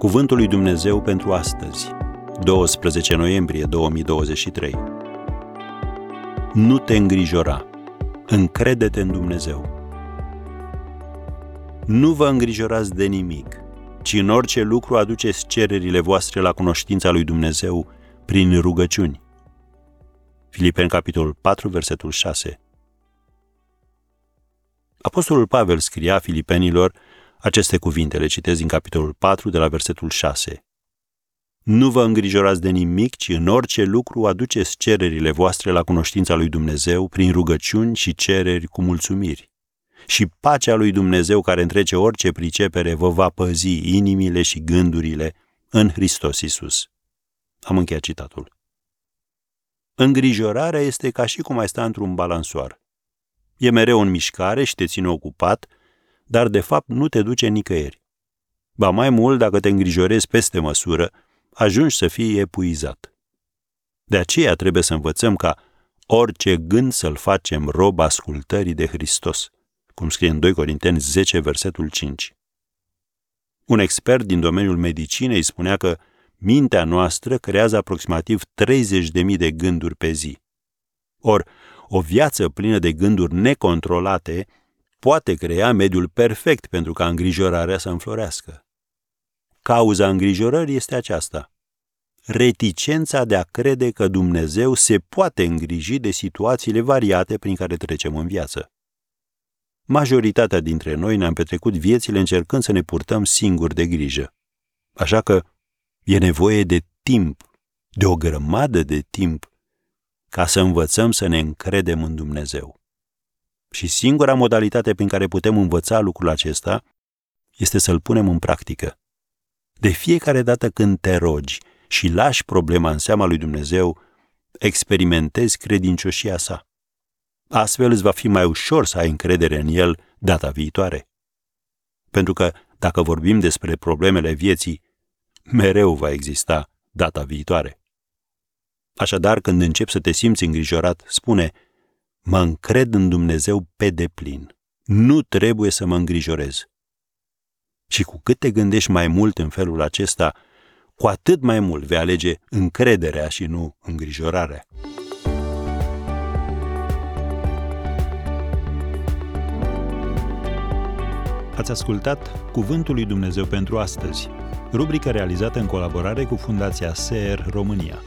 Cuvântul lui Dumnezeu pentru astăzi, 12 noiembrie 2023. Nu te îngrijora. Încrede-te în Dumnezeu. Nu vă îngrijorați de nimic, ci în orice lucru aduceți cererile voastre la cunoștința lui Dumnezeu prin rugăciuni. Filipeni, capitolul 4, versetul 6. Apostolul Pavel scria filipenilor aceste cuvinte, le citez din capitolul 4, de la versetul 6. Nu vă îngrijorați de nimic, ci în orice lucru aduceți cererile voastre la cunoștința lui Dumnezeu prin rugăciuni și cereri cu mulțumiri. Și pacea lui Dumnezeu care întrece orice pricepere vă va păzi inimile și gândurile în Hristos Isus. Am încheiat citatul. Îngrijorarea este ca și cum ai sta într-un balansoar. E mereu în mișcare și te ține ocupat, dar de fapt nu te duce nicăieri. Ba mai mult, dacă te îngrijorezi peste măsură, ajungi să fii epuizat. De aceea trebuie să învățăm ca orice gând să-l facem rob ascultării de Hristos, cum scrie în 2 Corinteni 10, versetul 5. Un expert din domeniul medicinei spunea că mintea noastră creează aproximativ 30.000 de gânduri pe zi. Or, o viață plină de gânduri necontrolate poate crea mediul perfect pentru ca îngrijorarea să înflorească. Cauza îngrijorării este aceasta. Reticența de a crede că Dumnezeu se poate îngriji de situațiile variate prin care trecem în viață. Majoritatea dintre noi ne-am petrecut viețile încercând să ne purtăm singuri de grijă. Așa că e nevoie de timp, de o grămadă de timp, ca să învățăm să ne încredem în Dumnezeu. Și singura modalitate prin care putem învăța lucrul acesta este să-l punem în practică. De fiecare dată când te rogi și lași problema în seama lui Dumnezeu, experimentezi credincioșia sa. Astfel îți va fi mai ușor să ai încredere în el data viitoare. Pentru că, dacă vorbim despre problemele vieții, mereu va exista data viitoare. Așadar, când începi să te simți îngrijorat, spune, mă încred în Dumnezeu pe deplin. Nu trebuie să mă îngrijorez. Și cu cât te gândești mai mult în felul acesta, cu atât mai mult vei alege încrederea și nu îngrijorarea. Ați ascultat Cuvântul lui Dumnezeu pentru astăzi, rubrica realizată în colaborare cu Fundația SER România.